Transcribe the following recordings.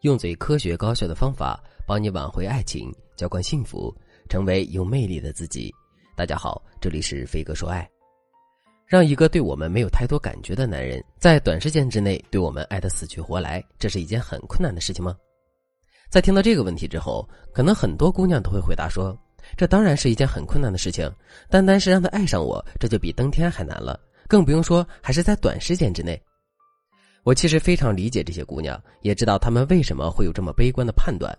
用最科学高效的方法帮你挽回爱情，浇灌幸福，成为有魅力的自己。大家好，这里是飞哥说爱。让一个对我们没有太多感觉的男人，在短时间之内对我们爱得死去活来，这是一件很困难的事情吗？在听到这个问题之后，可能很多姑娘都会回答说：“这当然是一件很困难的事情，单单是让他爱上我，这就比登天还难了，更不用说还是在短时间之内。”我其实非常理解这些姑娘，也知道她们为什么会有这么悲观的判断，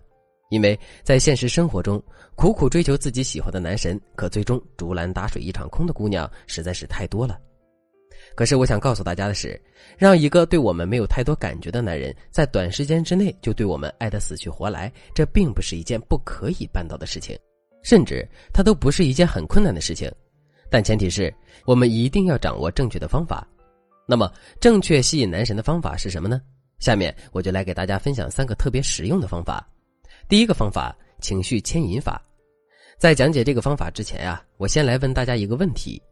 因为在现实生活中，苦苦追求自己喜欢的男神，可最终竹篮打水一场空的姑娘实在是太多了。可是我想告诉大家的是，让一个对我们没有太多感觉的男人，在短时间之内就对我们爱得死去活来，这并不是一件不可以办到的事情，甚至它都不是一件很困难的事情，但前提是我们一定要掌握正确的方法。那么，正确吸引男神的方法是什么呢？下面我就来给大家分享三个特别实用的方法。第一个方法，情绪牵引法。在讲解这个方法之前啊，我先来问大家一个问题：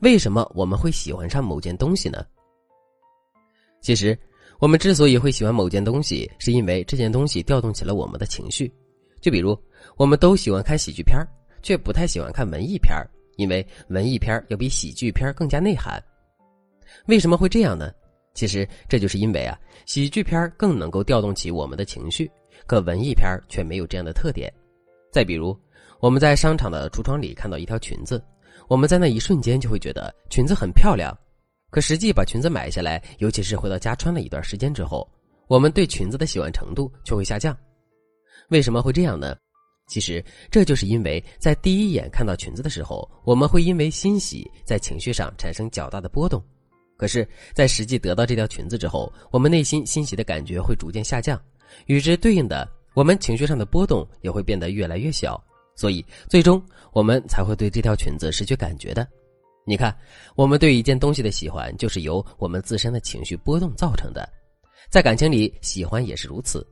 为什么我们会喜欢上某件东西呢？其实，我们之所以会喜欢某件东西，是因为这件东西调动起了我们的情绪。就比如，我们都喜欢看喜剧片却不太喜欢看文艺片因为文艺片要比喜剧片更加内涵。为什么会这样呢？其实这就是因为啊，喜剧片更能够调动起我们的情绪，可文艺片却没有这样的特点。再比如，我们在商场的橱窗里看到一条裙子，我们在那一瞬间就会觉得裙子很漂亮，可实际把裙子买下来，尤其是回到家穿了一段时间之后，我们对裙子的喜欢程度就会下降。为什么会这样呢？其实这就是因为在第一眼看到裙子的时候，我们会因为欣喜，在情绪上产生较大的波动。可是，在实际得到这条裙子之后，我们内心欣喜的感觉会逐渐下降，与之对应的，我们情绪上的波动也会变得越来越小，所以最终我们才会对这条裙子失去感觉的。你看，我们对一件东西的喜欢，就是由我们自身的情绪波动造成的。在感情里，喜欢也是如此。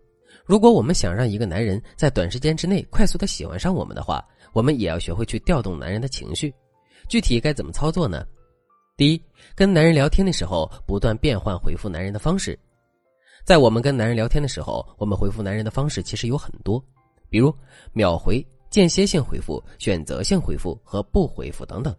如果我们想让一个男人在短时间之内快速的喜欢上我们的话，我们也要学会去调动男人的情绪。具体该怎么操作呢？第一，跟男人聊天的时候，不断变换回复男人的方式。在我们跟男人聊天的时候，我们回复男人的方式其实有很多，比如秒回、间歇性回复、选择性回复和不回复等等。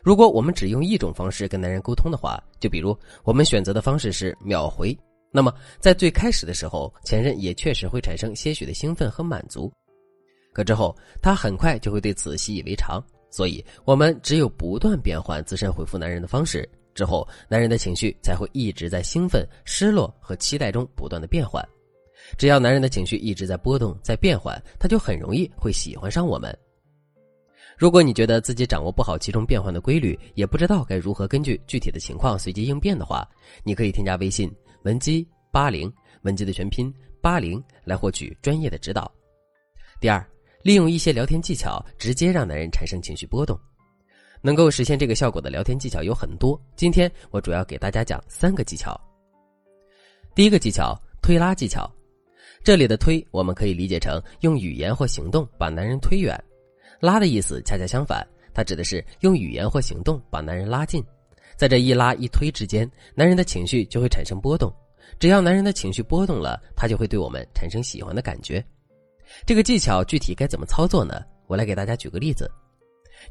如果我们只用一种方式跟男人沟通的话，就比如我们选择的方式是秒回，那么在最开始的时候，前任也确实会产生些许的兴奋和满足，可之后他很快就会对此习以为常。所以，我们只有不断变换自身回复男人的方式，之后，男人的情绪才会一直在兴奋、失落和期待中不断的变换。只要男人的情绪一直在波动、在变换，他就很容易会喜欢上我们。如果你觉得自己掌握不好其中变换的规律，也不知道该如何根据具体的情况随机应变的话，你可以添加微信文姬八零，文姬的全拼八零，来获取专业的指导。第二。利用一些聊天技巧，直接让男人产生情绪波动，能够实现这个效果的聊天技巧有很多。今天我主要给大家讲三个技巧。第一个技巧，推拉技巧。这里的推，我们可以理解成用语言或行动把男人推远；拉的意思恰恰相反，它指的是用语言或行动把男人拉近。在这一拉一推之间，男人的情绪就会产生波动。只要男人的情绪波动了，他就会对我们产生喜欢的感觉。这个技巧具体该怎么操作呢？我来给大家举个例子。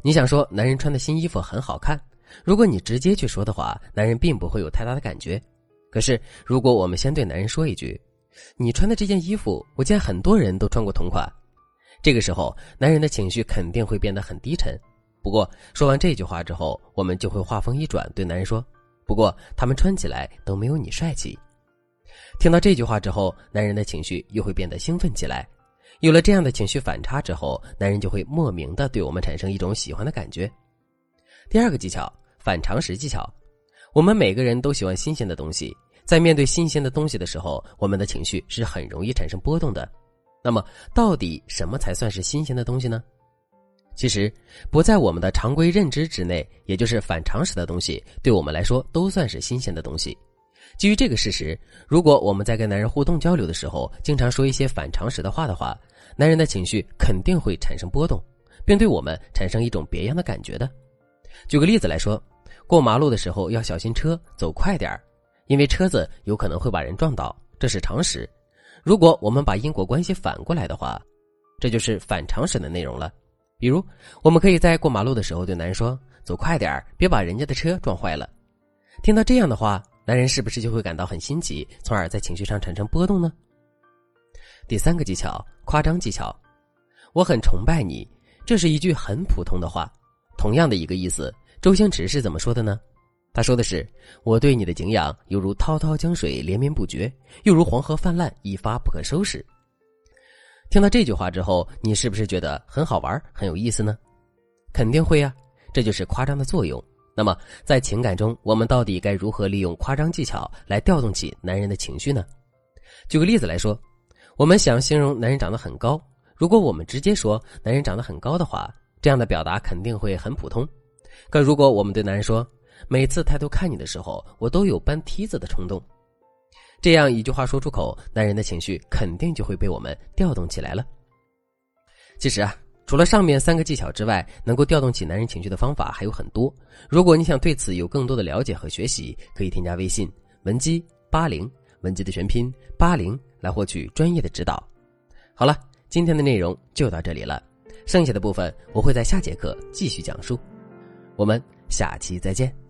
你想说男人穿的新衣服很好看，如果你直接去说的话，男人并不会有太大的感觉。可是如果我们先对男人说一句：“你穿的这件衣服，我见很多人都穿过同款。”这个时候，男人的情绪肯定会变得很低沉。不过说完这句话之后，我们就会话锋一转，对男人说：“不过他们穿起来都没有你帅气。”听到这句话之后，男人的情绪又会变得兴奋起来。有了这样的情绪反差之后，男人就会莫名的对我们产生一种喜欢的感觉。第二个技巧，反常识技巧。我们每个人都喜欢新鲜的东西，在面对新鲜的东西的时候，我们的情绪是很容易产生波动的。那么，到底什么才算是新鲜的东西呢？其实，不在我们的常规认知之内，也就是反常识的东西，对我们来说都算是新鲜的东西。基于这个事实，如果我们在跟男人互动交流的时候，经常说一些反常识的话的话，男人的情绪肯定会产生波动，并对我们产生一种别样的感觉的。举个例子来说，过马路的时候要小心车，走快点儿，因为车子有可能会把人撞倒，这是常识。如果我们把因果关系反过来的话，这就是反常识的内容了。比如，我们可以在过马路的时候对男人说：“走快点儿别把人家的车撞坏了。”听到这样的话，男人是不是就会感到很心急，从而在情绪上产生波动呢？第三个技巧，夸张技巧。我很崇拜你，这是一句很普通的话，同样的一个意思。周星驰是怎么说的呢？他说的是：“我对你的敬仰犹如滔滔江水连绵不绝，又如黄河泛滥一发不可收拾。”听到这句话之后，你是不是觉得很好玩、很有意思呢？肯定会呀，这就是夸张的作用。那么，在情感中，我们到底该如何利用夸张技巧来调动起男人的情绪呢？举个例子来说，我们想形容男人长得很高。如果我们直接说男人长得很高的话，这样的表达肯定会很普通。可如果我们对男人说，每次抬头看你的时候，我都有搬梯子的冲动，这样一句话说出口，男人的情绪肯定就会被我们调动起来了。其实啊，除了上面三个技巧之外，能够调动起男人情绪的方法还有很多。如果你想对此有更多的了解和学习，可以添加微信文姬八零，文姬的全拼八零，来获取专业的指导。好了。今天的内容就到这里了，剩下的部分我会在下节课继续讲述，我们下期再见。